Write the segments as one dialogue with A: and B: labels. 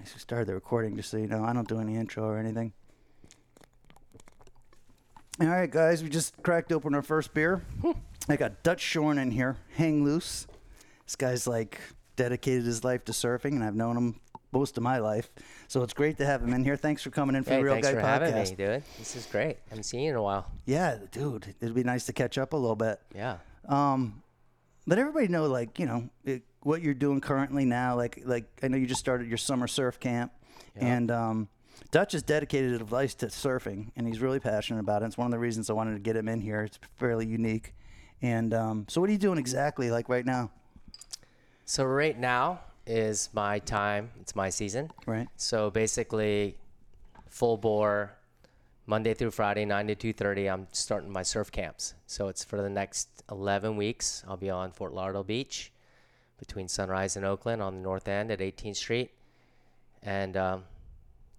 A: I started the recording just so you know. I don't do any intro or anything. All right, guys, we just cracked open our first beer. I got Dutch Shorn in here, hang loose. This guy's like dedicated his life to surfing, and I've known him most of my life. So it's great to have him in here. Thanks for coming in for
B: Hey,
A: the Real
B: thanks
A: Guy
B: for
A: Podcast.
B: having me, dude. This is great. I haven't seen you in a while.
A: Yeah, dude, it'd be nice to catch up a little bit.
B: Yeah.
A: Um, let everybody know, like you know, it, what you're doing currently now. Like, like I know you just started your summer surf camp, and um, Dutch is dedicated his life to surfing, and he's really passionate about it. It's one of the reasons I wanted to get him in here. It's fairly unique. And um, so, what are you doing exactly, like right now?
B: So right now is my time. It's my season.
A: Right.
B: So basically, full bore, Monday through Friday, nine to two thirty. I'm starting my surf camps. So it's for the next eleven weeks. I'll be on Fort Lauderdale Beach, between Sunrise and Oakland on the north end at 18th Street, and um,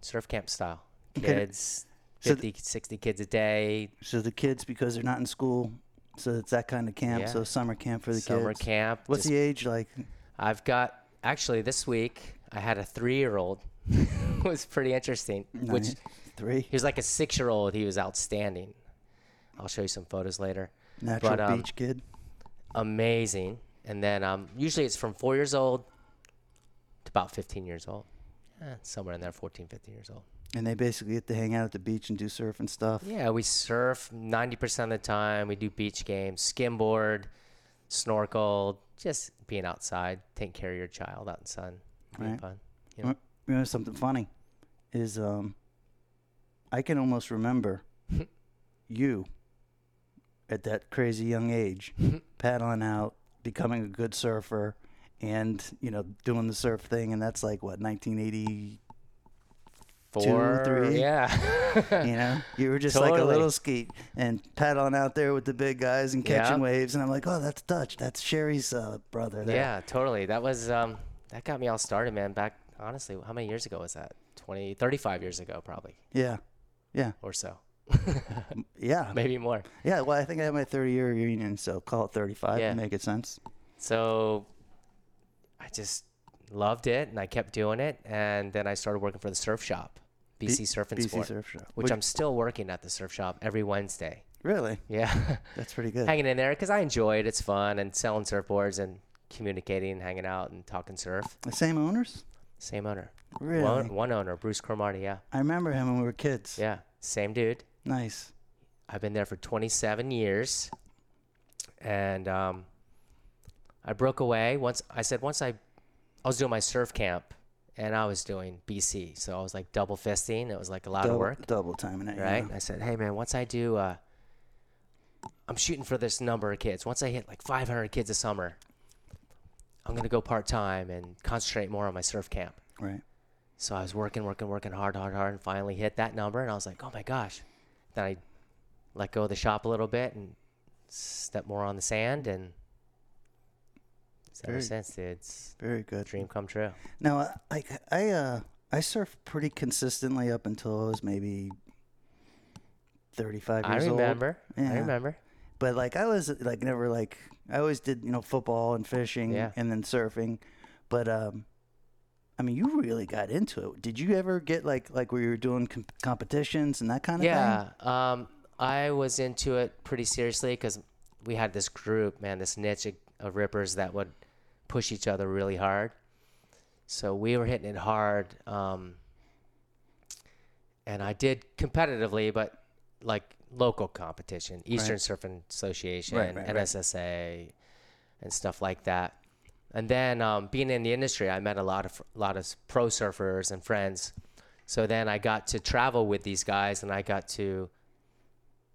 B: surf camp style.
A: Okay.
B: Kids,
A: So
B: 50, 60 kids a day.
A: So the kids, because they're not in school, so it's that kind of camp.
B: Yeah.
A: So summer camp for the
B: Summer
A: kids.
B: camp.
A: What's
B: just
A: the age like?
B: I've got actually this week I had a three year old. it was pretty interesting. Which
A: Three
B: he was like a six year old. He was outstanding. I'll show you some photos later.
A: natural
B: but, um,
A: beach kid.
B: Amazing. And then um, usually it's from four years old to about 15 years old. Eh, somewhere in there, 14, 15 years old.
A: And they basically get to hang out at the beach and do surf and stuff.
B: Yeah, we surf 90% of the time. We do beach games, skimboard, snorkel, just being outside, take care of your child out in the sun.
A: Right.
B: fun.
A: You know, you know something funny is um, I can almost remember you at that crazy young age paddling out, becoming a good surfer, and you know doing the surf thing, and that's like what 1980.
B: Four,
A: three.
B: yeah.
A: You know, you were just like a little skeet and paddling out there with the big guys and catching
B: Yeah.
A: waves, and I'm like, oh, that's Dutch, that's Sherry's uh, brother. There.
B: Yeah, totally. That was um that got me all started, man. Back honestly, how many years ago was that? 20, 35 years ago probably
A: yeah, yeah,
B: or so.
A: Yeah.
B: Maybe more.
A: Yeah, well, I think I have my 30 year reunion, so call it 35
B: Yeah.
A: to make it sense.
B: So I just loved it and I kept doing it and then I started working for the surf shop, BC Surf and
A: BC
B: Sport,
A: Surf Shop.
B: which I'm still working at the surf shop every Wednesday.
A: really
B: Yeah.
A: that's pretty good.
B: hanging in there because I enjoy it. It's fun and selling surfboards and communicating, and hanging out and talking surf.
A: The same owners?
B: Same owner.
A: Really?
B: One, one owner, Bruce Cromartie. Yeah.
A: I remember him when we were kids.
B: Yeah. Same dude.
A: Nice.
B: I've been there for 27 years, and um, I broke away once. I said once I, I was doing my surf camp, and I was doing BC, so I was like double fisting. It was like a lot
A: double,
B: of work,
A: Double timing it.
B: right?
A: Yeah.
B: I said, hey man, once I do, uh, I'm shooting for this number of kids. Once I hit like 500 kids a summer, I'm gonna go part time and concentrate more on my surf camp.
A: Right.
B: So I was working, working, working hard, hard, hard, and finally hit that number. And I was like, oh my gosh. Then I let go of the shop a little bit and step more on the sand. And ever
A: Very-
B: since, dude, it's
A: Very good.
B: dream come true.
A: Now, uh, like I, uh, I surfed pretty consistently up until I was maybe 35 years old.
B: I remember. I
A: Yeah.
B: remember.
A: But like I was like never like I always did you know football and fishing
B: Yeah.
A: and then surfing, but um, I mean you really got into it. Did you ever get like like where you were doing com- competitions and that kind of thing?
B: Yeah. Um, I was into it pretty seriously because we had this group, man, this niche of- of rippers that would push each other really hard. So we were hitting it hard. Um, and I did competitively, but like local competition, Eastern Surfing Association,
A: Right, right, right.
B: NSSA, and stuff like that. And then um, being in the industry, I met a lot of lot of pro surfers and friends. So then I got to travel with these guys, and I got to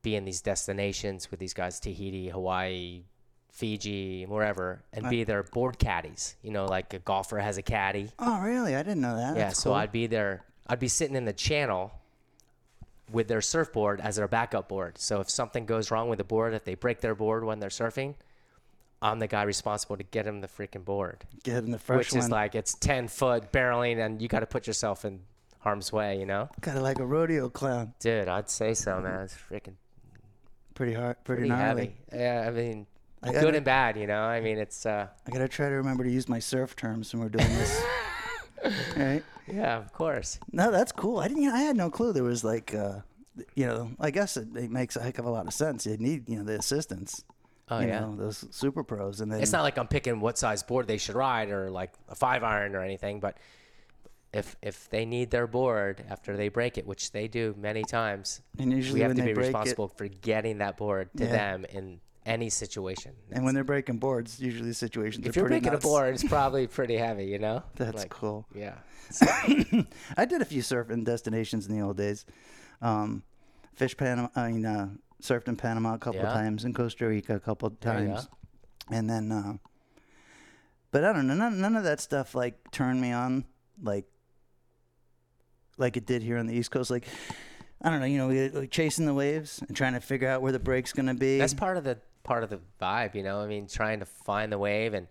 B: be in these destinations with these guys: Tahiti, Hawaii, Fiji, wherever, and be their board caddies. You know, like a golfer has a caddy.
A: Oh really? I didn't know that.
B: Yeah,
A: That's
B: so
A: cool.
B: I'd be there. I'd be sitting in the channel with their surfboard as their backup board. So if something goes wrong with the board, if they break their board when they're surfing, I'm the guy responsible to get him the freaking board,
A: get in the fresh
B: which
A: one.
B: is like it's 10 foot barreling, and you got to put yourself in harm's way. You know,
A: kind of like a rodeo clown.
B: dude, I'd say so, man. It's freaking
A: Pretty hard, pretty,
B: pretty
A: gnarly.
B: heavy. Yeah, I mean,
A: I
B: good
A: gotta-
B: and bad. You know, I mean, it's uh,
A: I gotta try to remember to use my surf terms when we're doing this. Right.
B: Yeah, of course.
A: No, that's cool. I didn't. I had no clue there was like, uh, you know, I guess it, it makes a heck of a lot of sense. You need, you know, the assistants.
B: Oh
A: you
B: yeah.
A: know, those super pros, and then
B: It's not like I'm picking what size board they should ride or like a five iron or anything, but if if they need their board after they break it, which they do many times,
A: and usually
B: we have to be responsible for getting that board to
A: Yeah.
B: them in any situation.
A: it, and when they're breaking boards, usually the situations
B: if
A: are
B: you're
A: pretty
B: breaking
A: nuts.
B: a board, it's probably pretty heavy, you know.
A: That's
B: Like,
A: cool.
B: Yeah.
A: I did a few surfing destinations in the old days. Um, fish Panama. I mean, uh, surfed in Panama a couple
B: Yeah.
A: of times, in Costa Rica a couple of times, and then. Uh, but I don't know. None, none of that stuff like turned me on like like it did here on the East Coast. Like I don't know. You know, we, like chasing the waves and trying to figure out where the break's gonna be.
B: That's part of the part of the vibe, you know. I mean, trying to find the wave and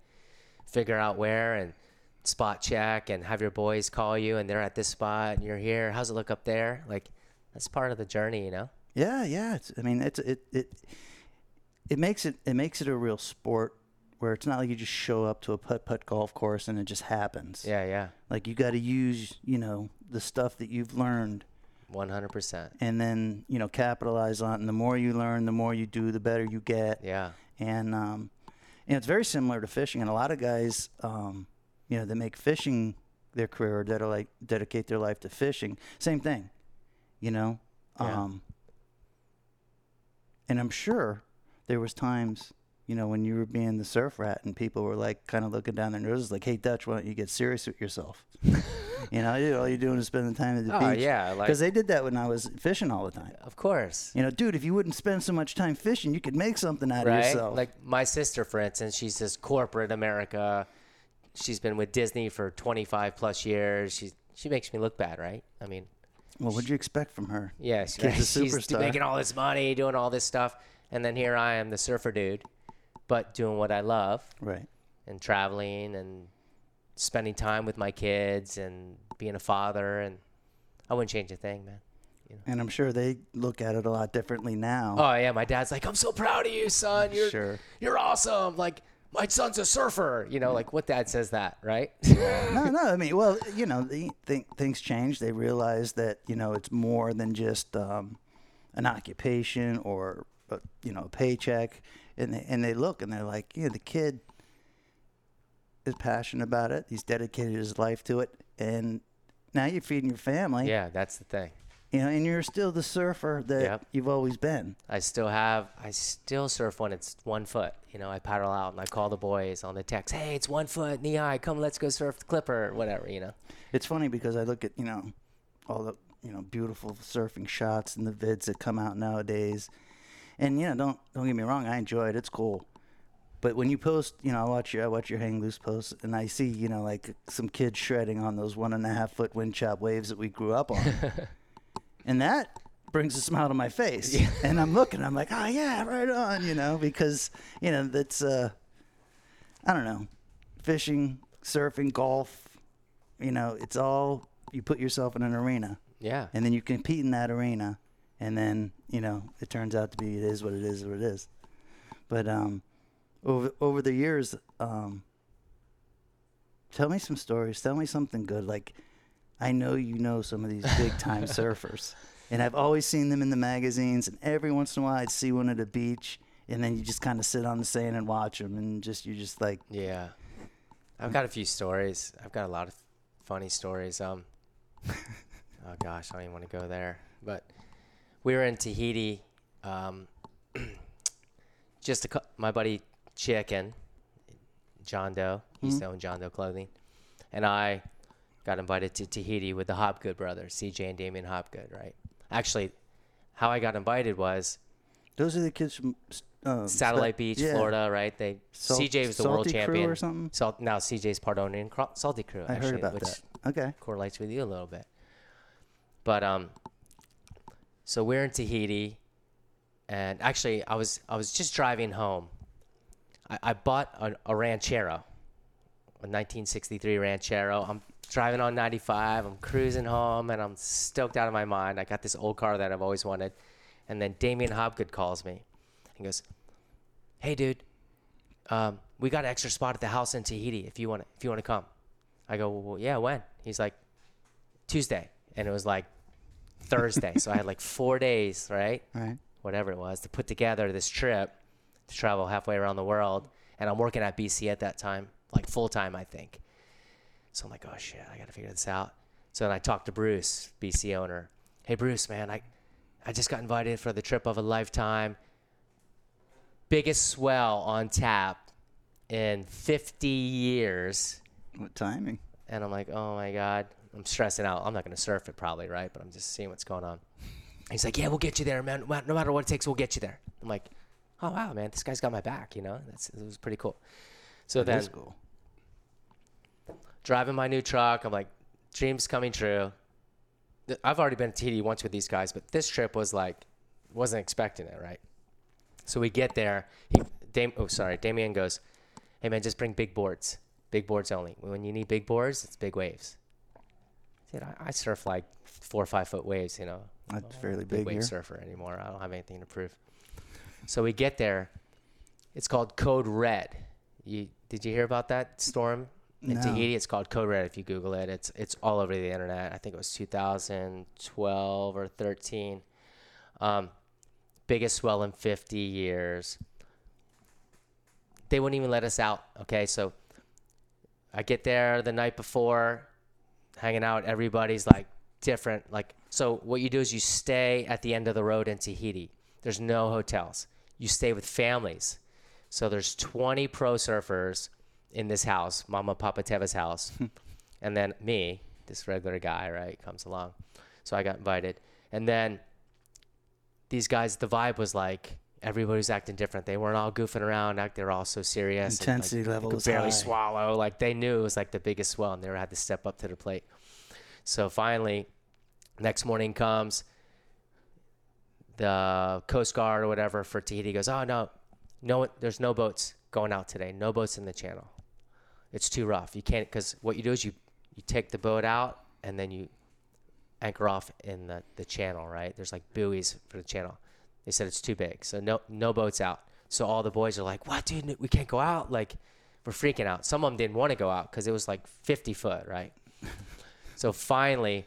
B: figure out where and spot check and have your boys call you and they're at this spot and you're here. How's it look up there? Like that's part of the journey, you know.
A: Yeah, yeah. It's, I mean, it's it it it makes it it makes it a real sport where it's not like you just show up to a putt putt golf course and it just happens.
B: Yeah, yeah.
A: Like you got to use you know the stuff that you've learned
B: One hundred percent.
A: and then you know capitalize on it. And the more you learn, the more you do, the better you get.
B: Yeah.
A: And um, you know, it's very similar to fishing. And a lot of guys, um, you know, that make fishing their career or that are like dedicate their life to fishing. Same thing, you know.
B: Yeah.
A: Um, and I'm sure there was times, you know, when you were being the surf rat and people were like kind of looking down their noses, like, "Hey, Dutch, why don't you get serious with yourself?" you know, all you're doing is spending time at the
B: Oh
A: beach.
B: yeah, like
A: Because they did that when I was fishing all the time.
B: of course.
A: You know, dude, if you wouldn't spend so much time fishing, you could make something out of
B: Right?
A: yourself.
B: Like my sister, for instance, she's this corporate America. She's been with Disney for 25 plus years. She she makes me look bad, right? I mean,
A: well, what'd you expect from her?
B: Yeah, she-
A: Kid's
B: she's making all this money, doing all this stuff, and then here I am, the surfer dude, but doing what I love
A: Right.
B: and traveling and spending time with my kids and being a father, and I wouldn't change a thing, man.
A: And I'm sure they look at it a lot differently now.
B: Oh yeah, my dad's like, I'm so proud of you, son. You're
A: Sure.
B: you're awesome. Like my son's a surfer. You know, like what dad says that, right?
A: no, no. I mean, well, you know, think things change. They realize that you know it's more than just um, an occupation or a, you know a paycheck, and they, and they look and they're like, you know, the kid is passionate about it. He's dedicated his life to it, and now you're feeding your family.
B: yeah, that's the thing.
A: You know, and you're still the surfer that
B: Yep.
A: you've always been.
B: I still have, I still surf when it's one foot. You know, I paddle out and I call the boys on the text, hey, it's one foot, knee high, come, let's go surf the Clipper, or whatever, you know.
A: It's funny because I look at you know all the you know beautiful surfing shots and the vids that come out nowadays, and you know don't don't get me wrong, I enjoy it. It's cool, but when you post, you know, I watch your I watch your hang loose posts, and I see you know like some kids shredding on those one and a half foot wind chop waves that we grew up on, and that brings a smile to my face. And I'm looking, I'm like, oh yeah, right on, you know, because you know that's uh, I don't know, fishing, surfing, golf you know, it's all you put yourself in an arena
B: Yeah.
A: and then you compete in that arena and then, you know, it turns out to be it is what it is what it is. But um over over the years, um tell me some stories. Tell me something good. Like I know you know some of these big time surfers. And I've always seen them in the magazines and every once in a while I'd see one at a beach and then you just kind of sit on the sand and watch them and just you're just like
B: Yeah. I've got a few stories. I've got a lot of funny stories. Um, oh gosh, I don't even want to go there. But we were in Tahiti. Um, just a, my buddy Chicken, John Doe. He used to own John Doe Clothing, and I got invited to Tahiti with the Hobgood brothers, CJ and Damien Hobgood. Right. Actually, how I got invited was
A: those are the kids from uh,
B: Satellite Beach,
A: yeah.
B: Florida, right? They
A: Salt-
B: CJ was the world
A: Salty Crew
B: champion
A: or something?
B: Salt, now CJ's part owner in Salty Crew.
A: I
B: Actually,
A: heard about that. Okay.
B: correlates with you a little bit. But um, so we're in Tahiti, and actually, I was I was just driving home. I, I bought a, a Ranchero, a 1963 Ranchero. I'm driving on 95. I'm cruising home, and I'm stoked out of my mind. I got this old car that I've always wanted, and then Damien Hobgood calls me, and goes, "Hey, dude, um, we got an extra spot at the house in Tahiti. If you want, to, if you want to come." I go, well, yeah, when? He's like, Tuesday, and it was like Thursday. so I had like four days, right?
A: Right.
B: Whatever it was, to put together this trip to travel halfway around the world. And I'm working at BC at that time, like full time, I think. So I'm like, oh shit, I got to figure this out. So then I talked to Bruce, BC owner. Hey, Bruce, man, I, I just got invited for the trip of a lifetime. Biggest swell on tap in 50 years.
A: What timing?
B: And I'm like, oh my God. I'm stressing out. I'm not going to surf it probably, right? But I'm just seeing what's going on. He's like, yeah, we'll get you there, man. No matter what it takes, we'll get you there. I'm like, oh, wow, man, this guy's got my back, you know? That's, it was pretty cool. So then,
A: That's cool.
B: Driving my new truck, I'm like, dreams coming true. I've already been TD once with these guys, but this trip was like, wasn't expecting it, right? So we get there. He, Dam- oh, sorry. Damien goes, hey, man, just bring big boards. Big boards only. When you need big boards, it's big waves. Dude, I, I surf like four or five foot waves, you know.
A: That's fairly
B: big
A: big
B: wave
A: here.
B: surfer anymore. I don't have anything to prove. So we get there. It's called Code Red. You did you hear about that storm in
A: No.
B: Tahiti? It's called Code Red. If you Google it, it's it's all over the internet. I think it was 2012 or 13. Um, biggest swell in 50 years. They wouldn't even let us out. Okay, so I get there the night before, hanging out. Everybody's like different. Like, so what you do is you stay at the end of the road in Tahiti. There's no hotels. You stay with families. So there's 20 pro surfers in this house, Mama Papa Teva's house, and then me, this regular guy, right, comes along. So I got invited, and then these guys. The vibe was like everybody was acting different. They weren't all goofing around. Like they were all so serious. and, like,
A: Intensity level
B: could barely
A: high.
B: swallow. Like they knew it was like the biggest swell, and they had to step up to the plate. So finally, next morning comes the Coast Guard or whatever for Tahiti goes, oh no, no, there's no boats going out today. No boats in the channel. It's too rough. You can't because what you do is you you take the boat out and then you anchor off in the, the channel. Right? There's like buoys for the channel. They said it's too big, so no no boats out. So all the boys are like, "What, dude? We can't go out!" Like, we're freaking out. Some of them didn't want to go out because it was like 50 foot, right? so finally,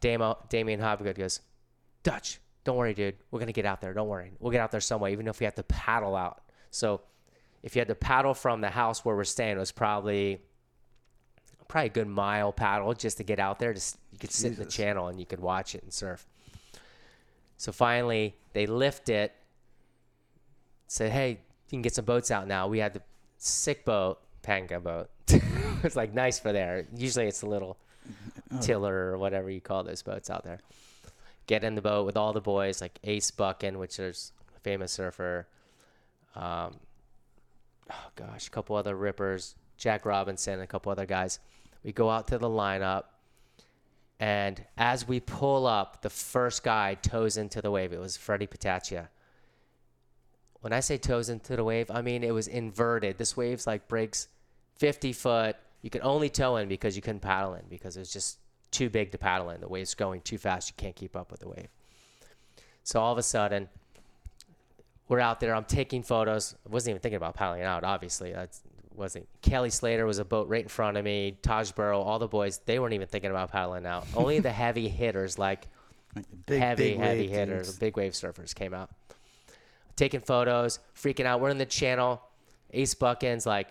B: Damo, Damien Hobgood goes, "Dutch, don't worry, dude. We're gonna get out there. Don't worry. We'll get out there some way, even if we have to paddle out." So, if you had to paddle from the house where we're staying, it was probably probably a good mile paddle just to get out there. Just you could sit in the channel and you could watch it and surf. So finally, they lift it. Said, "Hey, you can get some boats out now." We had the sick boat, panga boat. it's like nice for there. Usually, it's a little tiller or whatever you call those boats out there. Get in the boat with all the boys, like Ace Buchan, which is a famous surfer. Um, oh gosh, a couple other rippers, Jack Robinson, a couple other guys. We go out to the lineup, and as we pull up, the first guy toes into the wave. It was Freddie Patacchia. When I say toes into the wave, I mean it was inverted. This wave's like breaks 50 foot. You could only toe in because you couldn't paddle in because it was just too big to paddle in. The wave's going too fast. You can't keep up with the wave. So all of a sudden, we're out there. I'm taking photos. I wasn't even thinking about paddling out. Obviously, that wasn't. Kelly Slater was a boat right in front of me. Taj Burrow, all the boys, they weren't even thinking about paddling out. Only the heavy hitters, like
A: Like big,
B: heavy,
A: big
B: heavy hitters,
A: dudes.
B: big wave surfers came out. Taking photos, freaking out. We're in the channel. Ace Buchan's like,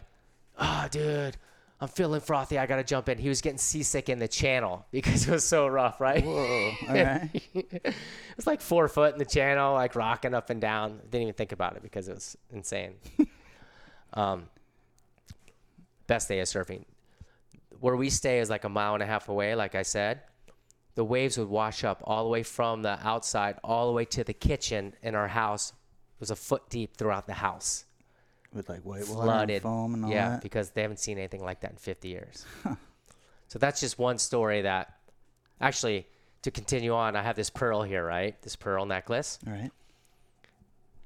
B: oh, dude, I'm feeling frothy. I gotta jump in. He was getting seasick in the channel because it was so rough, right?
A: Whoa. All right.
B: it was like four foot in the channel, like rocking up and down. Didn't even think about it because it was insane. um, best day of surfing. Where we stay is like a mile and a half away, like I said. The waves would wash up all the way from the outside, all the way to the kitchen in our house. It was a foot deep throughout the house
A: With like white water and
B: flooded.
A: foam and all that.
B: yeah,
A: that.
B: because they haven't seen anything like that in 50 years. So that's just one story that actually to continue on, I have this pearl here, right? This pearl necklace.
A: All right.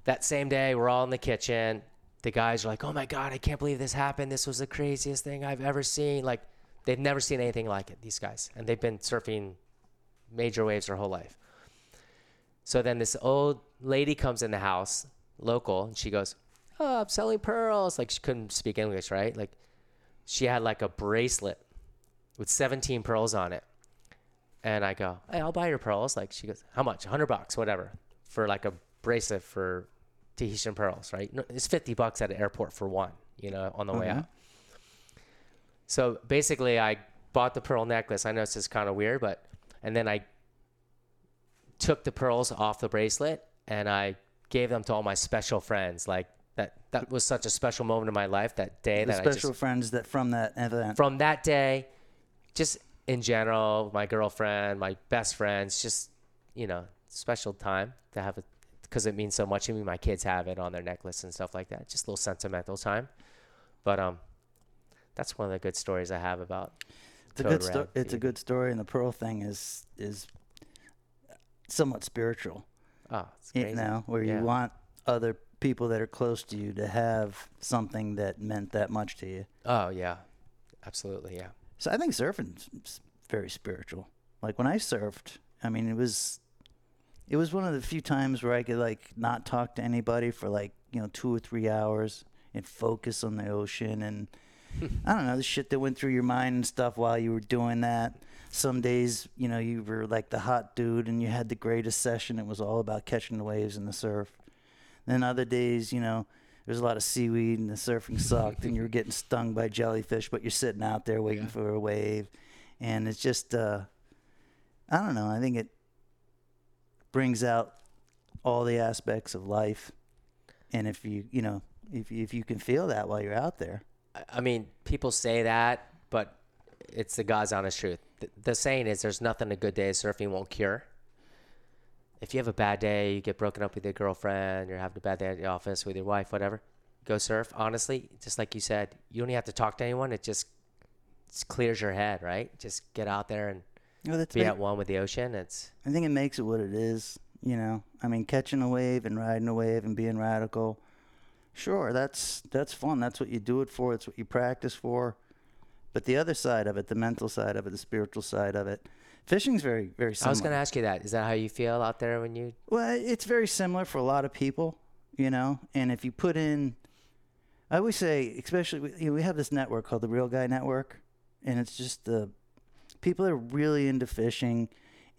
B: That same day, we're all in the kitchen. The guys are like, "Oh my god, I can't believe this happened. This was the craziest thing I've ever seen." Like they've never seen anything like it, these guys. And they've been surfing major waves their whole life. So then this old lady comes in the house, local, and she goes, "Oh, I'm selling pearls." Like she couldn't speak English, right? Like she had like a bracelet with 17 pearls on it. And I go, hey, I'll buy your pearls. Like she goes, how much? hundred bucks, whatever, for like a bracelet for Tahitian pearls, right? It's fifty bucks at an airport for one, you know, on the way
A: mm-hmm.
B: out. So basically, I bought the pearl necklace. I know this is kind of weird, but and then I took the pearls off the bracelet and I gave them to all my special friends. Like that, that was such a special moment in my life that day
A: The
B: that I
A: special
B: just
A: friends that from that event.
B: from that day, just in general, my girlfriend, my best friends, just you know, special time to have it because it means so much to me. My kids have it on their necklace and stuff like that. Just a little sentimental time. But um, that's one of the good stories I have about.
A: It's a good sto-
B: Red,
A: It's a good story, and the pearl thing is is somewhat spiritual.
B: Oh, it's
A: You know, where
B: Yeah.
A: you want other people that are close to you to have something that meant that much to you.
B: Oh yeah, absolutely yeah.
A: So I think surfing's very spiritual. Like when I surfed, I mean, it was it was one of the few times where I could like not talk to anybody for like you know two or three hours and focus on the ocean and I don't know the shit that went through your mind and stuff while you were doing that. Some days, you know, you were like the hot dude and you had the greatest session. It was all about catching the waves and the surf. Then other days, you know, there's a lot of seaweed and the surfing sucked and you're getting stung by jellyfish, but you're sitting out there waiting
B: Yeah.
A: for a wave. And it's just, uh, I don't know. I think it brings out all the aspects of life. And if you, you know, if, if you can feel that while you're out there,
B: I- mean, people say that, but it's the God's honest truth. The, the saying is, there's nothing a good day of surfing won't cure. If you have a bad day, you get broken up with your girlfriend, you're having a bad day at the office with your wife, whatever, go surf. Honestly, just like you said, you don't even have to talk to anyone. It just, just clears your head, right? Just get out there and
A: that's
B: be
A: ma-
B: at one with the ocean. It's
A: I think it makes it what it is. You know, I mean, catching a wave and riding a wave and being radical. Sure, that's that's fun. That's what you do it for. It's what you practice for. But the other side of it, the mental side of it, the spiritual side of it, fishing's very very similar.
B: I was going to ask you that. Is that how you feel out there when you?
A: Well, it's very similar for a lot of people, you know. And if you put in, I always say, especially we- you know, we have this network called the Real Guy Network, and it's just the people that are really into fishing,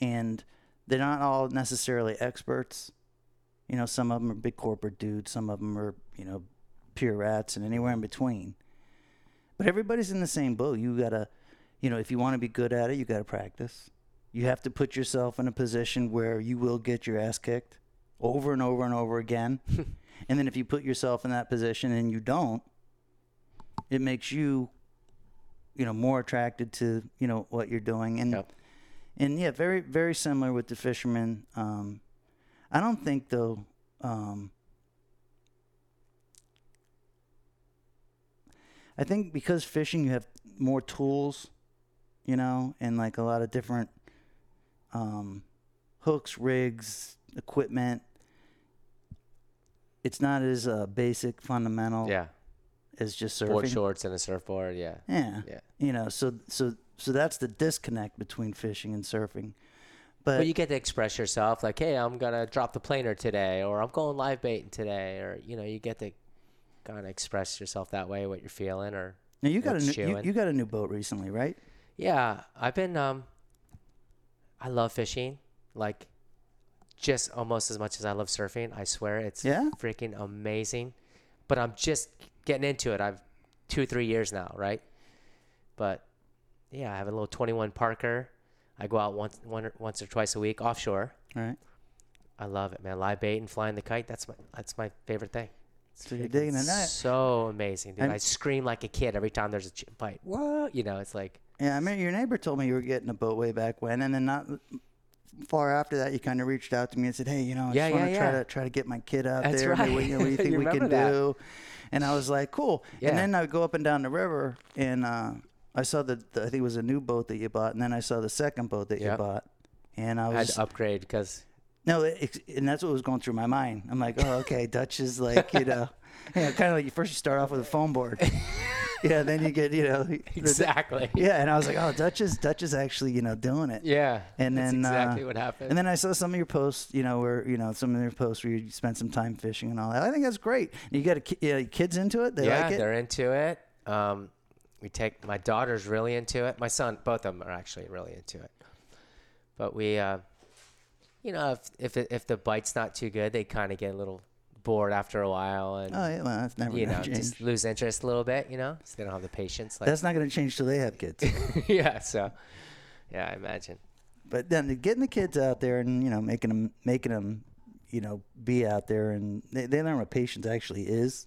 A: and they're not all necessarily experts. You know, some of them are big corporate dudes, some of them are you know pure rats, and anywhere in between. But everybody's in the same boat. You gotta, you know, if you want to be good at it, you gotta practice. You have to put yourself in a position where you will get your ass kicked over and over and over again. and then if you put yourself in that position and you don't, it makes you, you know, more attracted to, you know, what you're doing. And
B: Yep.
A: and yeah, very very similar with the fishermen. Um, I don't think though. Um, I think because fishing, you have more tools, you know, and like a lot of different um, hooks, rigs, equipment. It's not as uh, basic, fundamental
B: Yeah,
A: as just surfing.
B: board shorts and a surfboard. Yeah,
A: Yeah,
B: yeah.
A: you know, so so so that's the disconnect between fishing and surfing. But
B: But you get to express yourself, like, "Hey, I'm gonna drop the planer today," or "I'm going live baiting today," or you know, you get to kind of express yourself that way, what you're feeling, or
A: now you got a
B: what's
A: new, you,
B: chewing.
A: you got a new boat recently, right?
B: yeah, I've been um, I love fishing, like, just almost as much as I love surfing. I swear, it's
A: Yeah?
B: freaking amazing. But I'm just getting into it. I've two, three years now, right? But yeah, I have a little 21 Parker. I go out once, one, or- once or twice a week offshore.
A: All right.
B: I love it, man. Live bait and flying the kite. That's my that's my favorite thing.
A: So you're digging it. Now-
B: So amazing, dude.
A: I'm-
B: I scream like a kid every time there's a ch- bite. What? You know, it's like
A: Yeah, I mean, your neighbor told me you were getting a boat way back when, and then not far after that, you kind of reached out to me and said, "Hey, you know, I
B: Yeah,
A: just want to
B: yeah,
A: try
B: yeah.
A: to try to get my kid out
B: That's
A: there. Maybe What, you know, what do you think
B: You
A: we can
B: that.
A: do?" And I was like, "Cool." And then I would go up and down the river, and uh, I saw the, the I think it was a new boat that you bought, and then I saw the second boat that you bought, and I
B: I had
A: was
B: to upgrade because
A: no, it, and that's what was going through my mind. I'm like, oh, okay, Dutch is like, you know, you know, kind of like you first you start off with a foam board, yeah, then you get, you know, the-
B: exactly.
A: yeah, and I was like, oh, Dutch is Dutch is actually, you know, doing it.
B: Yeah.
A: And
B: that's
A: then, uh,
B: exactly what happened.
A: And then I saw some of your posts, you know, where you know some of your posts where you spent some time fishing and all that. I think that's great. You got a, ki- yeah, kids into it. They
B: yeah,
A: like it.
B: they're into it. Um, we take my daughter's really into it. My son, both of them are actually really into it. But we, uh, you know, if if if the bite's not too good, they kind of get a little bored after a while, and
A: Oh yeah, well, that's never
B: you know,
A: change.
B: just lose interest a little bit. You know, so they don't have the patience. Like,
A: That's not gonna change till they have kids.
B: yeah. So, yeah, I imagine.
A: but then getting the kids out there and you know making them making them you know be out there and they, they learn what patience actually is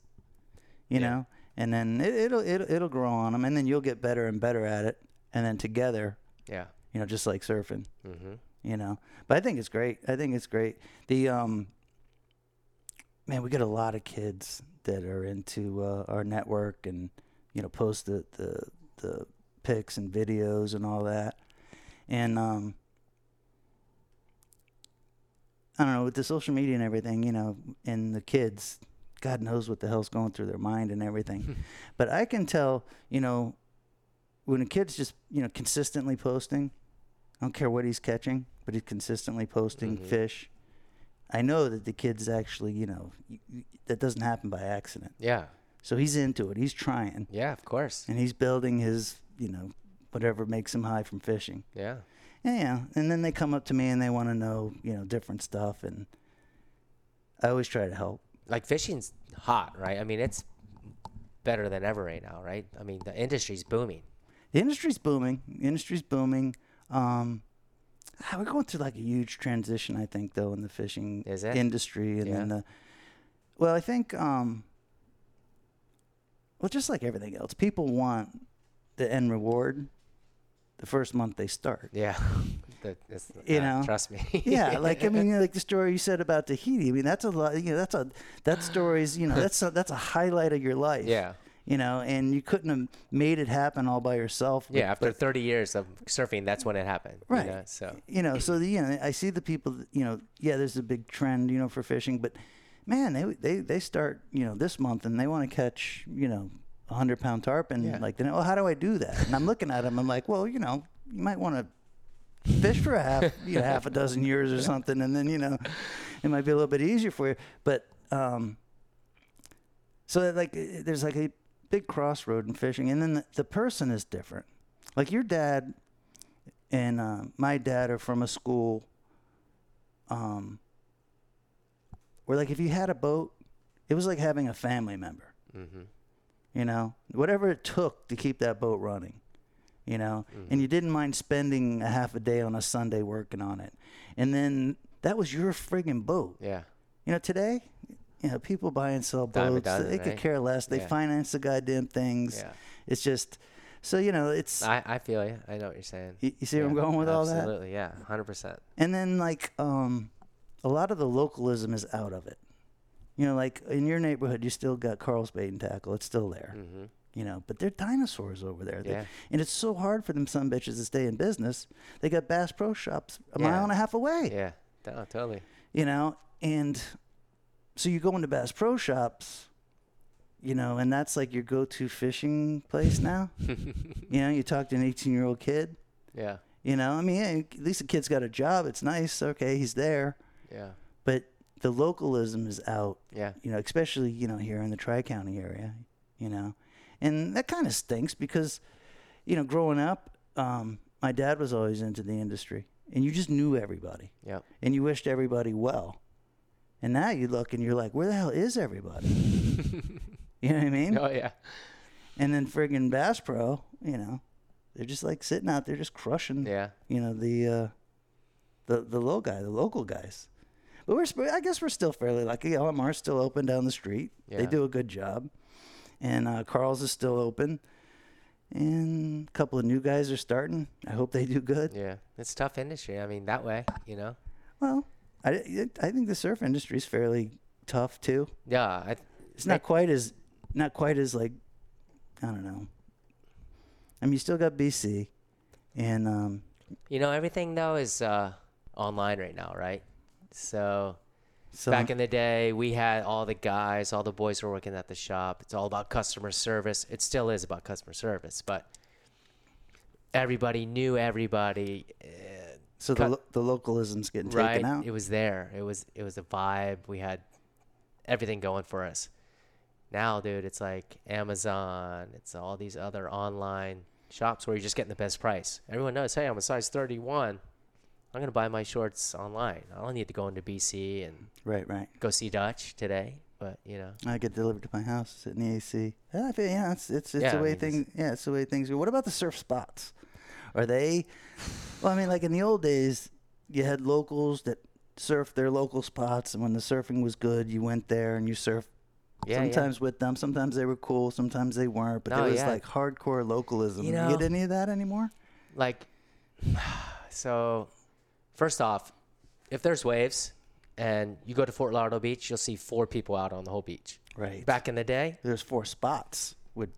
A: you
B: Yeah.
A: know and then it, it'll, it'll it'll grow on them and then you'll get better and better at it and then together
B: Yeah.
A: you know just like surfing
B: hmm
A: you know but i think it's great i think it's great the um man we get a lot of kids that are into uh, our network and you know post the the the pics and videos and all that and um i don't know with the social media and everything you know and the kids god knows what the hell's going through their mind and everything but i can tell you know when a kid's just you know consistently posting I don't care what he's catching, but he's consistently posting
B: Mhm.
A: fish. I know that the kid's actually, you know, that doesn't happen by accident.
B: Yeah.
A: So he's into it. He's trying,
B: Yeah. Of course.
A: and he's building his, you know, whatever makes him high from fishing.
B: Yeah.
A: And, yeah, and then they come up to me and they want to know, you know, different stuff, and I always try to help.
B: Like fishing's hot, right? I mean, it's better than ever right now, right? I mean, the industry's booming.
A: The industry's booming. The industry's booming. Um, we're going through like a huge transition, I think, though, in the fishing industry, and then the. Well, I think, um, well, just like everything else, people want the end reward the first month they start.
B: Yeah. It's-
A: You
B: uh,
A: know?
B: Trust me.
A: Yeah, like I mean, like the story you said about Tahiti. I mean, that's a lot. You know, that's a that story's you know that's a, that's a highlight of your life.
B: yeah.
A: You know, and you couldn't have made it happen all by yourself. but-
B: Yeah. After
A: but
B: 30 years of surfing, that's when it happened. you
A: Right.
B: know, So,
A: you know, so the, you know, I see the people. that, You know, yeah, there's a big trend, you know, for fishing, but man, they they they start, you know, this month and they want to catch, you know, a hundred pound tarpon.
B: Yeah.
A: Like, well, how do I do that? And I'm looking at them. I'm like, well, you know, you might want to fish for a half, you know, half a dozen years or something, and then you know, it might be a little bit easier for you. But um, so that, like, there's like a big crossroad in fishing, and then the, the person is different. Like your dad and uh, my dad are from a school um, where, like, if you had a boat, it was like having a family member.
B: hmm
A: You know, whatever it took to keep that boat running. You know, and you didn't mind spending a half a day on a Sunday working on it, and then that was your friggin' boat.
B: yeah.
A: You know, today, you know, people buy and sell boats.
B: dozen,
A: they could care less. They
B: Yeah.
A: finance the goddamn things.
B: Yeah.
A: It's just, so you know, it's.
B: I, I feel you. I know what you're saying.
A: you, you see where I'm going with all that?
B: Absolutely. Yeah. 100%.
A: And then like um, a lot of the localism is out of it. You know, like in your neighborhood, you still got Carl's Bait and Tackle. It's still there.
B: hmm
A: You know, but they're dinosaurs over there. They-
B: Yeah.
A: And it's so hard for them some bitches to stay in business. They got Bass Pro Shops a mile and a half away.
B: Yeah. Totally.
A: You know, and so you go into Bass Pro Shops, you know, and that's like your go-to fishing place now. you know, you talk to an 18-year-old kid.
B: Yeah.
A: You know, I mean, yeah, at least the kid's got a job. It's nice. Okay, he's there.
B: Yeah.
A: but the localism is out
B: Yeah.
A: you know especially you know here in the tri-county area you know and that kind of stinks because you know growing up um, my dad was always into the industry and you just knew everybody
B: Yep.
A: and you wished everybody well and now you look and you're like where the hell is everybody you know what i mean
B: Oh, yeah.
A: and then friggin' bass pro you know they're just like sitting out there just crushing
B: Yeah.
A: you know the uh, the the low guy, the local guys. But we're I guess we're still fairly lucky. LMR's still open down the street.
B: Yeah.
A: They do a good job, and uh, Carl's is still open, and a couple of new guys are starting. I hope they do good.
B: Yeah. It's tough industry. I mean, that way, you know?
A: Well, I I think the surf industry is fairly tough too.
B: Yeah. I,
A: It's not quite as not quite as like I don't know. I mean, you still got BC, and um,
B: you know, everything, though, is uh, online right now, right? So
A: so
B: back in the day, we had all the guys, all the boys were working at the shop. It's all about customer service. It still is about customer service, but everybody knew everybody. Uh,
A: so the lo- the localism's getting
B: right
A: taken out.
B: it was there it was it was a vibe we had everything going for us now dude it's like amazon it's all these other online shops where you're just getting the best price everyone knows hey i'm a size 31 I'm gonna buy my shorts online. I don't need to go into BC and
A: Right, right.
B: go see Dutch today. But you know,
A: I get delivered to my house, sit in the AC. Yeah, I feel, yeah, it's it's it's
B: Yeah,
A: the
B: I
A: way
B: mean, it's-
A: things. Yeah, it's the way things go. What about the surf spots? Are they? Well, I mean, like in the old days, you had locals that surfed their local spots, and when the surfing was good, you went there and you surfed.
B: yeah,
A: sometimes with them, sometimes they were cool, sometimes they weren't. But
B: No,
A: there was
B: yeah.
A: like hardcore localism.
B: You
A: You, get any of that anymore?
B: Like, so first off, if there's waves and you go to Fort Lauderdale Beach, you'll see four people out on the whole beach.
A: Right.
B: Back in the day,
A: There's four spots with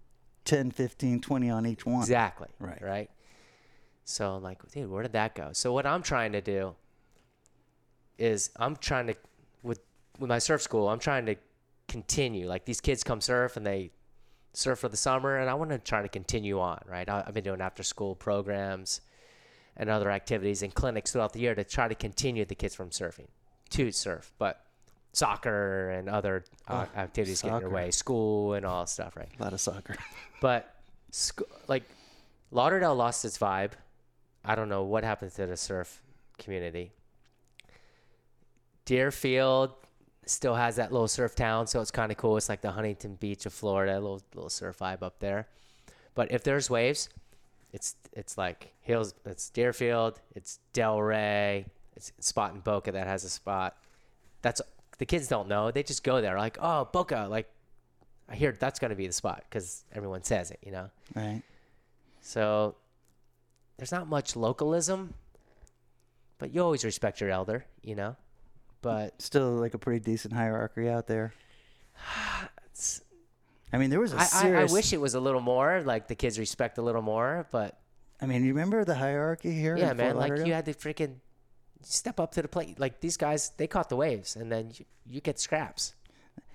A: 10, 15, 20 on each one.
B: Exactly.
A: Right.
B: Right. So I'm like, dude, where did that go? So what I'm trying to do is I'm trying to with with my surf school, I'm trying to continue. Like these kids come surf and they surf for the summer, and I want to try to continue on. Right. I, I've been doing after school programs and other activities and clinics throughout the year to try to continue the kids from surfing to surf, but soccer and other uh,
A: Oh,
B: activities get in
A: soccer.
B: your way, school and all that stuff, right?
A: A lot of soccer.
B: But sc- like Lauderdale lost its vibe. I don't know what happened to the surf community. Deerfield still has that little surf town, so it's kind of cool. It's like the Huntington Beach of Florida, a little little surf vibe up there. But if there's waves, it's it's like hills. It's Deerfield. It's Delray. It's Spot in Boca that has a spot. That's the kids don't know. They just go there like, oh, Boca. Like I hear that's gonna be the spot because everyone says it, you know.
A: right.
B: So there's not much localism, but you always respect your elder, you know. But
A: Still like a pretty decent hierarchy out there.
B: it's,
A: I mean, there was a
B: I, I, I
A: serious.
B: wish it was a little more, like the kids respect a little more. But
A: I mean, you remember the hierarchy here?
B: yeah, man, like you had to freaking step up to the plate. Like these guys, they caught the waves, and then you, you get scraps.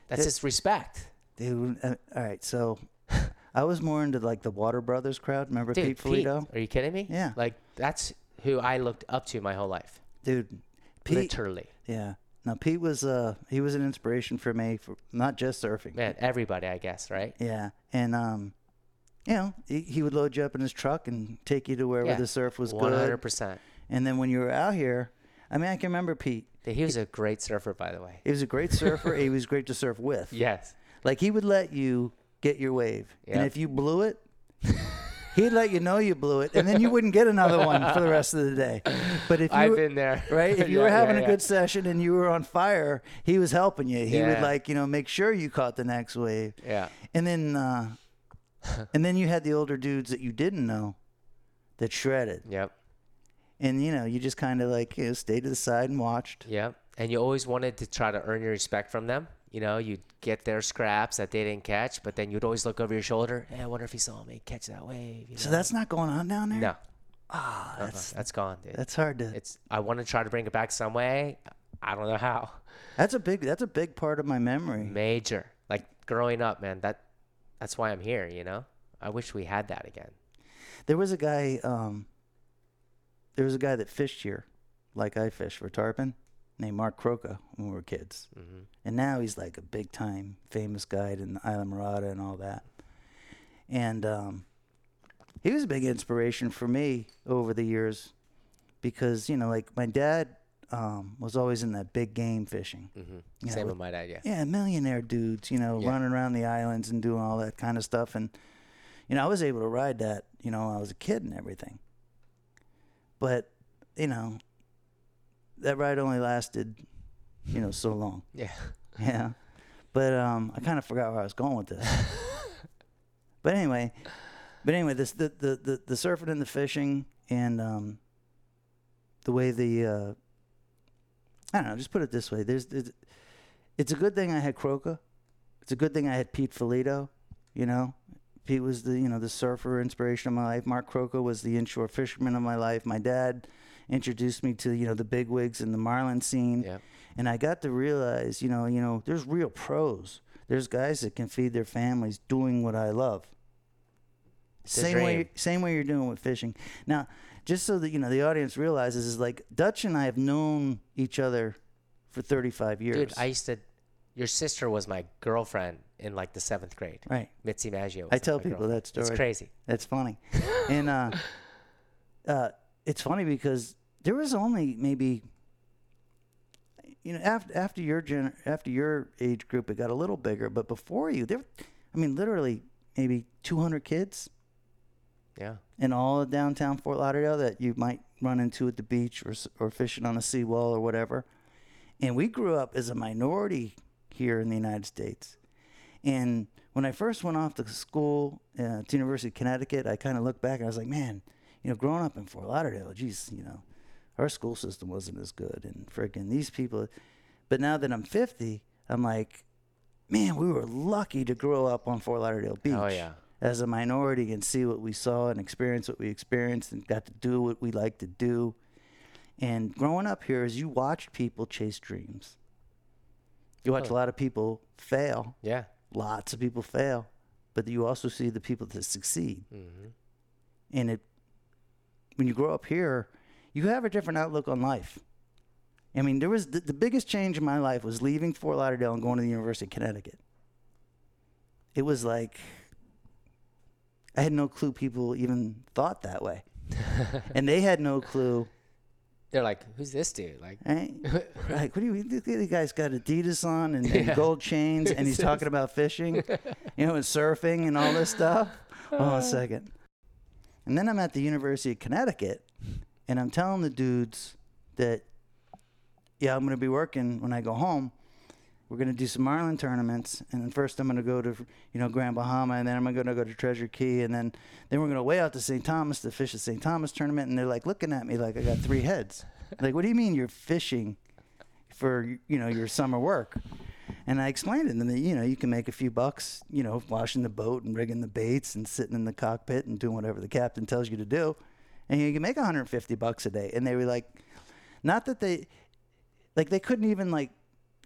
B: That's just respect,
A: Dude, uh, all right. So I was more into like the Water Brothers crowd. Remember
B: dude.
A: Pete Polito?
B: are you kidding me?
A: Yeah.
B: Like that's who I looked up to my whole life,
A: Dude, Pete.
B: literally.
A: Yeah. Now Pete was uh he was an inspiration for me for not just surfing.
B: Man, everybody, I guess, right?
A: Yeah, and um, you know, he, he would load you up in his truck and take you to wherever
B: Yeah,
A: the surf was
B: One hundred
A: good.
B: percent.
A: And then when you were out here, I mean, I can remember Pete.
B: He was a great surfer, by the way.
A: He was a great surfer. he was great to surf with.
B: Yes.
A: Like he would let you get your wave, and if you blew it, he'd let you know you blew it, and then you wouldn't get another one for the rest of the day. But if you
B: I've
A: were-
B: been there.
A: right, if you
B: Yeah,
A: were
B: yeah,
A: having a
B: yeah.
A: good session and you were on fire, he was helping you. He would like you know make sure you caught the next wave,
B: Yeah.
A: and then uh, and then you had the older dudes that you didn't know that shredded,
B: Yep.
A: and you know you just kind of like you know stayed to the side and watched.
B: Yep. And you always wanted to try to earn your respect from them. You know, you'd get their scraps that they didn't catch, but then you'd always look over your shoulder. Hey, I wonder if he saw me catch that wave. You
A: So that's not going on down there.
B: no,
A: Ah,
B: uh-uh,
A: that's
B: that's gone, dude.
A: that's hard to.
B: It's. I want to try to bring it back some way. I don't know how.
A: That's a big. That's a big part of my memory.
B: Major. Like growing up, man. That. That's why I'm here. You know. I wish we had that again.
A: There was a guy. Um, there was a guy that fished here, like I fish for tarpon, named Mark Croca when we were kids,
B: hmm
A: and now he's like a big time famous guide in the Islamorada and all that. And um, he was a big inspiration for me over the years, because you know, like my dad um, was always in that big game fishing.
B: hmm
A: Yeah,
B: Same
A: with-
B: with my dad. Yeah.
A: yeah, millionaire dudes, you know,
B: Yeah.
A: running around the islands and doing all that kind of stuff. And, you know, I was able to ride that, you know, when I was a kid and everything. But, you know, that ride only lasted, you know, so long.
B: Yeah.
A: Yeah. But um, I kind of forgot where I was going with this. but anyway, but anyway, this the, the, the, the surfing and the fishing and um, the way the uh, I don't know, just put it this way. There's, there's it's a good thing I had Croca. It's a good thing I had Pete Felito, you know. Pete was the you know the surfer inspiration of my life. Mark Croca was the inshore fisherman of my life. My dad introduced me to you know the big wigs and the marlin scene
B: Yeah.
A: and I got to realize, you know, you know, there's real pros. There's guys that can feed their families doing what I love. Same way, same way you're doing with fishing. Now, just so that you know, the audience realizes is like Dutch and I have known each other for 35 years.
B: Dude, I used to. Your sister was my girlfriend in like the seventh grade.
A: right.
B: Mitzi Maggio. was
A: I tell people
B: girlfriend.
A: that story.
B: It's crazy.
A: That's funny. and uh, uh, it's funny because there was only maybe you know after after your gener- after your age group it got a little bigger but before you there i mean literally maybe 200 kids
B: Yeah.
A: in all of downtown fort lauderdale that you might run into at the beach or, or fishing on a seawall or whatever and we grew up as a minority here in the united states and when i first went off to school uh, to university of connecticut i kind of looked back and i was like man you know growing up in fort lauderdale geez you know our school system wasn't as good and freaking these people but now that i'm 50 i'm like man we were lucky to grow up on fort lauderdale beach
B: Oh yeah.
A: as a minority and see what we saw and experience what we experienced and got to do what we like to do. And growing up here is you watched people chase dreams. You watch a lot of people fail.
B: Yeah.
A: lots of people fail but you also see the people that succeed.
B: Hmm
A: and it when you grow up here you have a different outlook on life. I mean there was the, the biggest change in my life was leaving fort lauderdale and going to the university of connecticut. It was like i had no clue people even thought that way. And they had no clue.
B: They're like, who's this dude? Like,
A: right? like what do you the, the guy's got adidas on and, and
B: Yeah.
A: gold chains and he's talking about fishing? You know and surfing and all this stuff? Hold on a second. And then i'm at the university of connecticut and i'm telling the dudes that yeah i'm going to be working when i go home. We're going to do some marlin tournaments and then first i'm going to go to you know grand bahama and then i'm going to go to Treasure Cay and then then we're going to way out to st thomas to fish the st thomas tournament and they're like looking at me like i got three heads. Like what do you mean you're fishing for you know your summer work? And I explained to them that you know you can make a few bucks, you know, washing the boat and rigging the baits and sitting in the cockpit and doing whatever the captain tells you to do, and you can make 150 bucks a day. And they were like, not that they, like they couldn't even like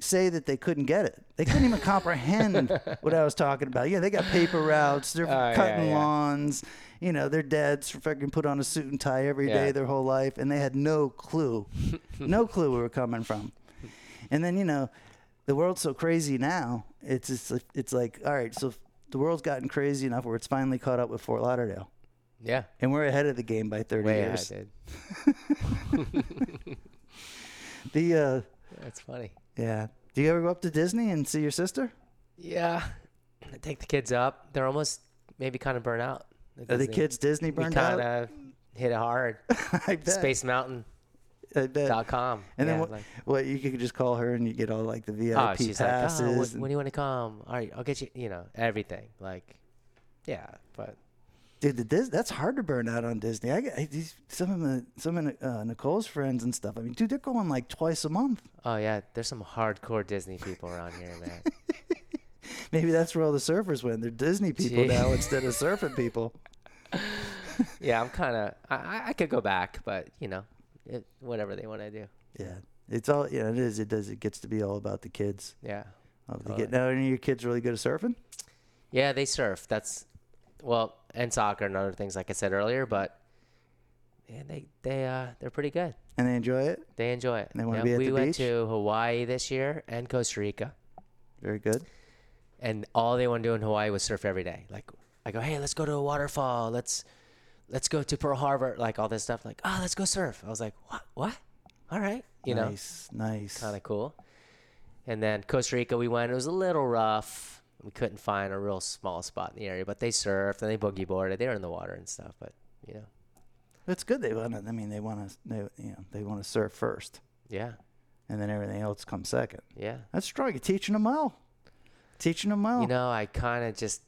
A: say that they couldn't get it. They couldn't even comprehend what I was talking about. Yeah, they got paper routes. They're
B: Oh,
A: cutting
B: yeah.
A: lawns. You know, their dads fucking put on a suit and tie every day
B: Yeah.
A: their whole life, and they had no clue, no clue where we were coming from. And then you know, the world's so crazy now. It's just, it's like all right, so the world's gotten crazy enough where it's finally caught up with Fort Lauderdale,
B: yeah.
A: and we're ahead of the game by 30
B: Way
A: years.
B: ahead.
A: The uh,
B: That's funny.
A: yeah. Do you ever go up to Disney and see your sister?
B: Yeah. I take the kids up. They're almost maybe kind of burnt out.
A: Are the
B: Disney.
A: kids Disney
B: We
A: burned
B: kind
A: out?
B: of hit it hard.
A: I bet.
B: SpaceMountain.com.
A: I bet. And then
B: yeah,
A: what,
B: like,
A: what you could just call her and you get all like the VIP
B: oh, she's like,
A: passes.
B: oh, when, when do you want to come? All right, I'll get you. You know, everything. Like, yeah, but
A: Dude, the Dis- that's hard to burn out on Disney. I, I these, some of the, some of uh, Nicole's friends and stuff. I mean, dude, they're going like twice a month.
B: oh yeah, there's some hardcore Disney people around here, man.
A: Maybe that's where all the surfers went. They're Disney people
B: Gee.
A: now instead of surfing people.
B: yeah, I'm kind of. I, I I could go back, but you know, it, whatever they want to do.
A: Yeah, it's all. Yeah, it is. It does. It gets to be all about the kids.
B: Yeah.
A: Oh, they
B: Totally.
A: get now. Any of your kids really good at surfing?
B: Yeah, they surf. That's well, and soccer and other things like I said earlier, but yeah, they they uh they're pretty good.
A: And they enjoy it.
B: They enjoy it.
A: And they wanna
B: Yeah,
A: be at
B: we
A: the
B: went
A: beach?
B: to Hawaii this year and Costa Rica,
A: Very good.
B: and all they want to do in Hawaii was surf every day. Like I go, hey, let's go to a waterfall. Let's let's go to Pearl Harbor. Like all this stuff. Like, oh, let's go surf. I was like, what? What? All right, you know,
A: nice, nice.
B: kind of cool. And then Costa Rica, we went. It was a little rough. We couldn't find a real small spot in the area, but they surfed and they boogie boarded. They were in the water and stuff. But you know,
A: It's good. They want to. I mean, they want to. They you know they want to surf first,
B: yeah,
A: and then everything else comes second.
B: yeah.
A: That's strong. You're teaching them well. Teaching them well.
B: You know, I kind of just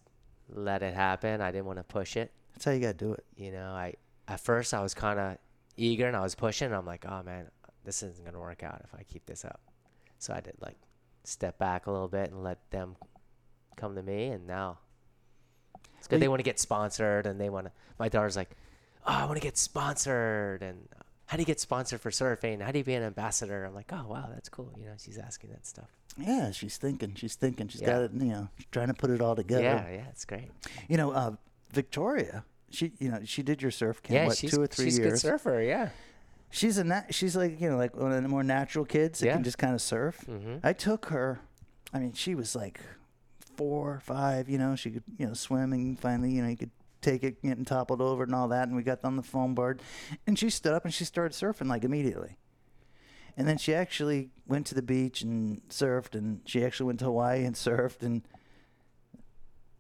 B: let it happen. I didn't want to push it.
A: That's how you got to do it.
B: You know, I at first I was kind of eager and I was pushing. I'm like, oh man, this isn't gonna work out if I keep this up. So I did like step back a little bit and let them come to me. And now it's good.
A: Well,
B: they want to get sponsored and they want to. My daughter's like, oh, I want to get sponsored and. How do you get sponsored for surfing? How do you be an ambassador? I'm like, oh wow, that's cool. You know, she's asking that stuff.
A: Yeah, she's thinking. She's thinking. She's
B: Yeah.
A: got it. You know, she's trying to put it all together.
B: Yeah, yeah, it's great.
A: You know, uh, Victoria. She, you know, she did your surf camp.
B: yeah,
A: what,
B: she's
A: two or three
B: she's a good surfer. Yeah.
A: She's a nat- she's like you know like one of the more natural kids that
B: Yeah.
A: can just kind of surf.
B: Mm-hmm.
A: I took her. I mean, she was like four, five. You know, she could you know swim and finally you know you could take it getting toppled over and all that. And we got on the foam board, and she stood up and she started surfing like immediately. And then she actually went to the beach and surfed, and she actually went to Hawaii and surfed, and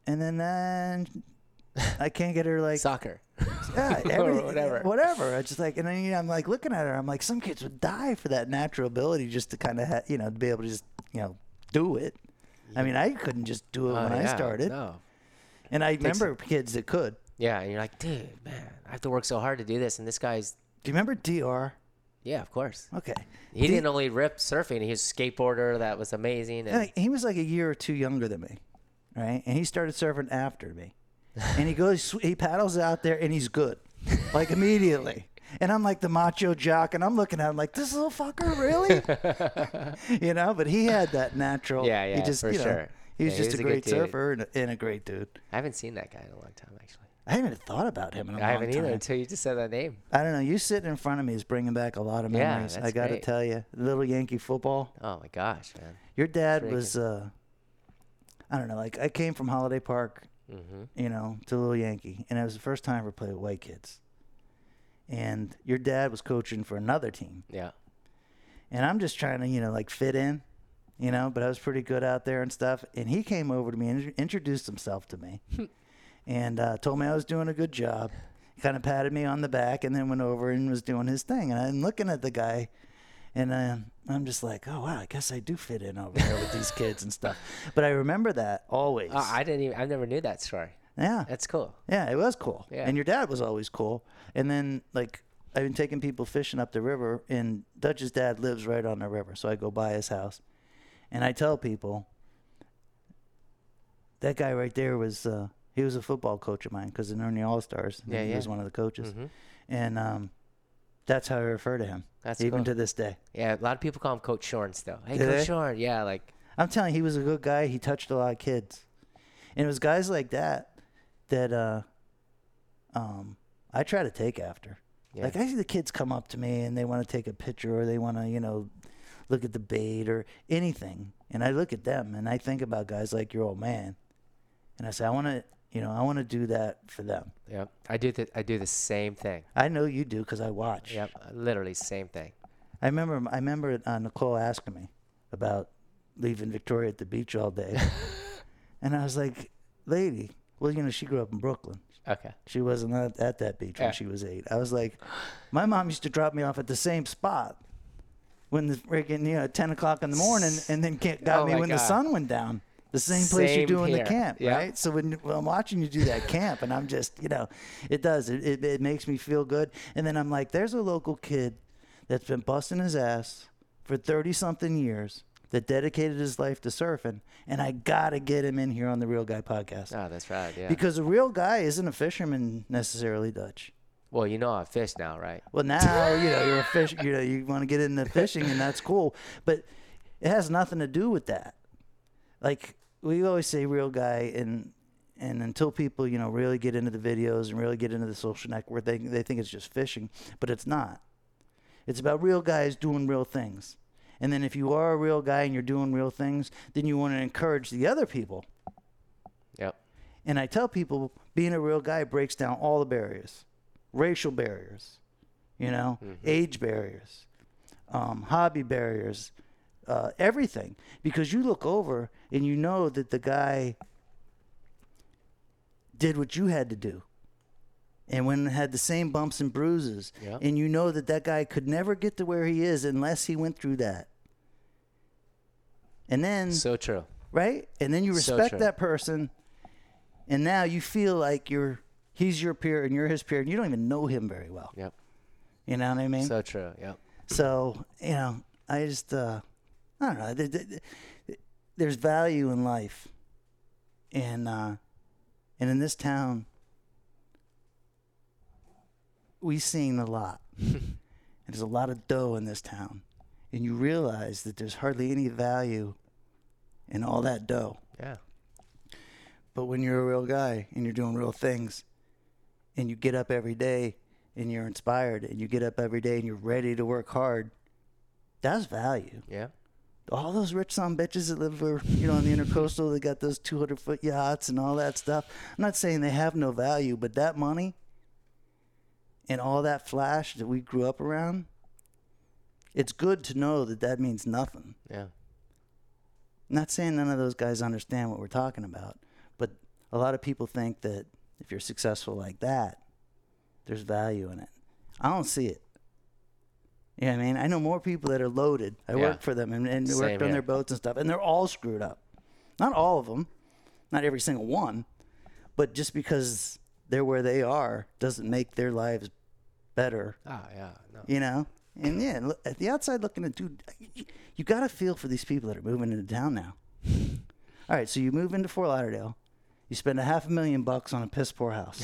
A: and then uh, I can't get her like
B: Soccer.
A: yeah, everything,
B: whatever.
A: whatever. I just like, and then you know, I'm like looking at her. I'm like, some kids would die for that natural ability just to kind of, ha- you know, to be able to just, you know, do it. I mean, I couldn't just do it
B: Oh,
A: when I
B: yeah,
A: started,
B: No.
A: and I
B: Takes
A: remember kids that could.
B: Yeah, and you're like, dude, man, I have to work so hard to do this, and this guy's.
A: Do you remember Dr?
B: Yeah, of course.
A: Okay,
B: He
A: D-
B: didn't only rip surfing; he was a skateboarder that was amazing. And
A: Like, he was like a year or two younger than me, right? And he started surfing after me. And he goes, he paddles out there and he's good, like immediately. And I'm like the macho jock, and I'm looking at him like, this little fucker, really? you know, but he had that natural.
B: Yeah, yeah,
A: he just,
B: for
A: you know,
B: sure.
A: He was
B: Yeah, he
A: just
B: was
A: a
B: a
A: great surfer and a, and a great dude.
B: I haven't seen that guy in a long time, actually.
A: I haven't even thought about him in a
B: I
A: long
B: haven't either until you just said that name.
A: I don't know. You sitting in front of me is bringing back a lot of memories. Yeah.
B: I
A: got to tell you, little Yankee football.
B: Oh my gosh, man.
A: Your dad
B: Freaking-
A: was, uh, I don't know, like I came from Holiday Park,
B: Mm-hmm.
A: you know, to Little Yankee, and it was the first time I ever played with white kids. And your dad was coaching for another team,
B: Yeah.
A: and I'm just trying to, you know, like fit in, you know, but I was pretty good out there and stuff. And he came over to me and introduced himself to me, and uh, told me I was doing a good job. Kind of patted me on the back, and then went over and was doing his thing. And I'm looking at the guy, and uh, I'm just like, oh wow, I guess I do fit in over there with these kids and stuff. But I remember that always.
B: Oh, I didn't even. I never knew that story.
A: Yeah,
B: That's cool.
A: yeah, it was cool.
B: Yeah.
A: And your dad was always cool. And then like I've been taking people fishing up the river and Dutch's dad lives right on the river. So I go by his house and I tell people that guy right there was uh he was a football coach of mine because in the All Stars
B: Yeah,
A: he
B: yeah.
A: was one of the coaches,
B: Mhm.
A: and um, that's how I refer to him,
B: That's
A: even
B: cool.
A: to this day.
B: Yeah, a lot of people call him Coach Shorn still. Hey,
A: Do
B: Coach
A: they?
B: Shorn. Yeah, like
A: I'm telling you, he was a good guy. He touched a lot of kids, and it was guys like that that uh, um, I try to take after.
B: Yeah.
A: Like I see the kids come up to me and they want to take a picture or they want to, you know, look at the bait or anything, and I look at them and I think about guys like your old man, and I say, I want to, you know, I want to do that for them.
B: Yeah, I do the I do the same thing.
A: I know you do because I watch.
B: Yep. Literally same thing.
A: I remember I remember uh, Nicole asking me about leaving Victoria at the beach all day, and I was like, "Lady, well, you know, she grew up in Brooklyn.
B: Okay.
A: She wasn't at, at that beach when
B: Yeah.
A: she was eight. I was like, my mom used to drop me off at the same spot when the freaking you know ten o'clock in the morning, and then ca- got
B: Oh
A: me
B: my
A: when the
B: God.
A: sun went down. The same place you're
B: Same
A: doing
B: here.
A: the camp,
B: Yeah.
A: right? So when, when I'm watching you do that camp, and I'm just, you know, it does. It, it it makes me feel good. And then I'm like, there's a local kid that's been busting his ass for thirty something years that dedicated his life to surfing, and I gotta get him in here on the Real Guy podcast
B: Oh, that's right. Yeah.
A: because a real guy isn't a fisherman necessarily, Dutch.
B: well, you know I fish now, right?
A: Well, now you know you're a fish. You know you want to get into fishing, and that's cool. But it has nothing to do with that. Like we always say, real guy, and and until people you know really get into the videos and really get into the social network, they they think it's just fishing, but it's not. It's about real guys doing real things. And then if you are a real guy and you're doing real things, then you want to encourage the other people.
B: Yep.
A: And I tell people being a real guy breaks down all the barriers racial barriers, you know, age barriers, um, hobby barriers, uh, everything. Because you look over and you know that the guy did what you had to do. And when had the same bumps and bruises,
B: Yeah.
A: and you know that that guy could never get to where he is unless he went through that. And then
B: So true.
A: right? And then you respect
B: true.
A: that person, and now you feel like you're he's your peer and you're his peer, and you don't even know him very well.
B: Yep.
A: You know what I mean? So,
B: So true. Yep.
A: So you know, I just uh, I don't know. There- there- There's value in life, and uh, and in this town, we've seen a lot. and there's a lot of dough in this town, and you realize that there's hardly any value in all that dough.
B: Yeah.
A: But when you're a real guy and you're doing real things and you get up every day and you're inspired and you get up every day and you're ready to work hard, that's value.
B: Yeah.
A: all those rich son bitches that live over, you know, on the intercoastal, they got those 200 foot yachts and all that stuff. I'm not saying they have no value, but that money and all that flash that we grew up around, it's good to know that that means nothing.
B: Yeah.
A: I'm not saying none of those guys understand what we're talking about, but a lot of people think that if you're successful like that, there's value in it. I don't see it. You know I mean? I know more people that are loaded. I
B: Yeah.
A: work for them and, and
B: Same
A: worked on
B: here.
A: their boats and stuff, and they're all screwed up. Not all of them, not every single one, but just because they're where they are doesn't make their lives better
B: Ah, yeah. No.
A: you know and yeah look, at the outside looking at dude you, you got to feel for these people that are moving into town now all right so you move into fort lauderdale you spend a half a million bucks on a piss poor house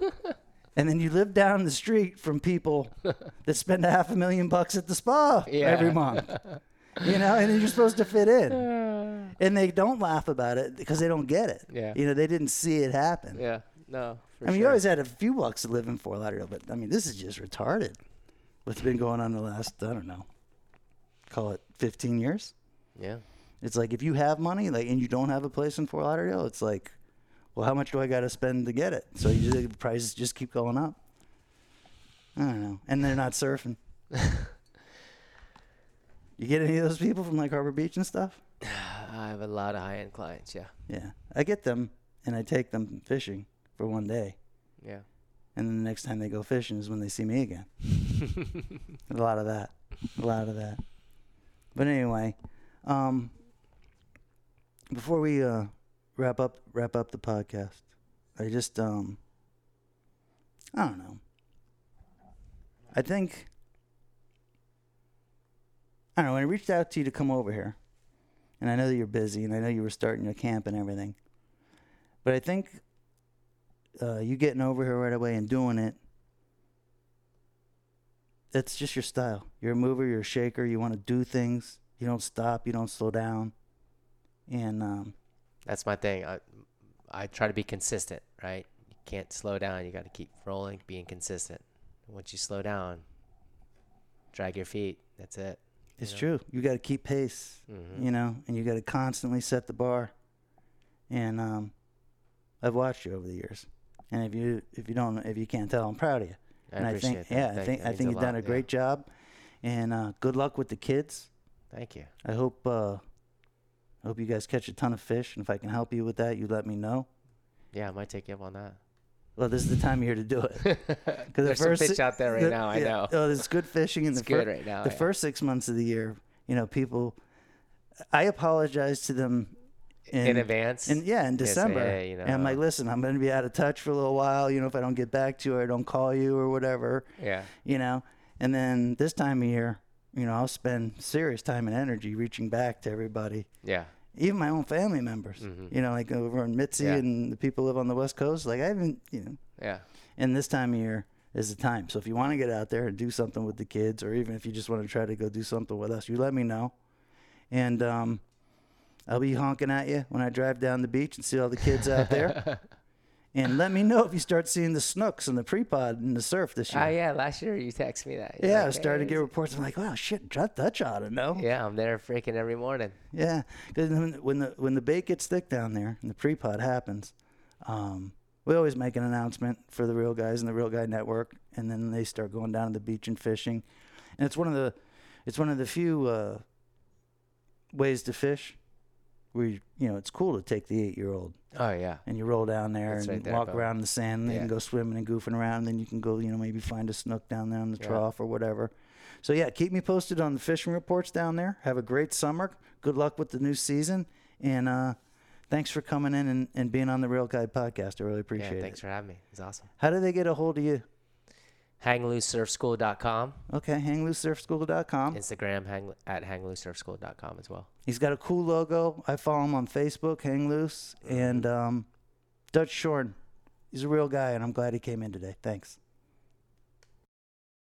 A: and then you live down the street from people that spend a half a million bucks at the spa
B: Yeah.
A: every month you know and then you're supposed to fit in and they don't laugh about it because they don't get it
B: Yeah.
A: you know they didn't see it happen
B: Yeah. No. For
A: I mean,
B: sure.
A: you always had a few bucks to live in Fort Lauderdale, but I mean, this is just retarded. What's been going on the last, I don't know, call it 15 years?
B: Yeah.
A: It's like if you have money, like, and you don't have a place in Fort Lauderdale, it's like, well, how much do I got to spend to get it? So you just, the prices just keep going up. I don't know, and they're not surfing. you get any of those people from like Harbor Beach and stuff?
B: I have a lot of high end clients. Yeah.
A: Yeah, I get them, and I take them fishing for one day.
B: Yeah.
A: and then the next time they go fishing is when they see me again. a lot of that, a lot of that. But anyway, um, before we uh, wrap up wrap up the podcast, I just um, I don't know. I think I don't know. When I reached out to you to come over here, and I know that you're busy, and I know you were starting your camp and everything, but I think uh, you getting over here right away and doing it, that's just your style. You're a mover, you're a shaker, you want to do things. You don't stop, you don't slow down. And um,
B: That's my thing. I, I try to be consistent, right? You can't slow down. You got to keep rolling, being consistent. Once you slow down, drag your feet. That's it.
A: it's
B: know?
A: true. You got to keep pace,
B: Mhm.
A: you know, and you got to constantly set the bar. And um, I've watched you over the years. And if you if you don't if you can't tell, I'm proud of you.
B: I
A: and I
B: appreciate
A: think
B: that.
A: yeah, I think
B: you.
A: I think you've done
B: lot,
A: a great job. And uh, good luck with the kids.
B: Thank you.
A: I hope uh, I hope you guys catch a ton of fish, and if I can help you with that, you let me know.
B: Yeah, I might take you up on that.
A: Well, this is the time of year to do it. Because
B: There's some fish out there right
A: the-
B: now. I
A: yeah,
B: know.
A: Oh, there's good fishing in
B: It's
A: the
B: good
A: fir-
B: right now.
A: the
B: yeah.
A: first six months of the year. You know, people. I apologize to them in,
B: in advance.
A: And yeah in
B: Yeah, say,
A: December,
B: "Hey, you
A: and I'm like, listen, I'm going to be out of touch for a little while. You know, if I don't get back to you or I don't call you or whatever,
B: yeah.
A: you know. And then this time of year, you know, I'll spend serious time and energy reaching back to everybody
B: Yeah.
A: even my own family members.
B: Mhm.
A: You know, like over in Mitzi
B: Yeah.
A: and the people live on the West Coast. Like I haven't, you know,
B: Yeah.
A: and this time of year is the time. So if you want to get out there and do something with the kids, or even if you just want to try to go do something with us, you let me know. And um, I'll be honking at you when I drive down the beach and see all the kids out there. and let me know if you start seeing the snooks and the pre-pod and the surf this year.
B: Oh yeah. Last year you texted me that. You're
A: yeah,
B: like,
A: I started to get reports. I'm like, wow, shit, Dutch Dutch ought to know.
B: Yeah, I'm there freaking every morning.
A: Yeah, because when, when the when the bait gets thick down there and the pre-pod happens, um, we always make an announcement for the real guys and the real guy network, and then they start going down to the beach and fishing, and it's one of the it's one of the few uh, ways to fish where you, you know it's cool to take the eight year old
B: Oh yeah.
A: and you roll down there
B: That's
A: and
B: right there,
A: walk
B: bro.
A: around in the sand and
B: Yeah.
A: go swimming and goofing around and then you can go you know maybe find a snook down there in the
B: Yeah.
A: trough or whatever so yeah keep me posted on the fishing reports down there have a great summer good luck with the new season and uh thanks for coming in and, and being on the real guy podcast i really appreciate
B: yeah.
A: it
B: Thanks for having me. It's awesome.
A: how do they get a hold of you
B: Hangloosesurfschool.com.
A: okay hangloosesurfschool.com
B: Instagram hang at hangloosesurfschool.com as well.
A: he's got a cool logo. I follow him on facebook hang loose and um dutch shorn. He's a real guy and i'm glad he came in today. Thanks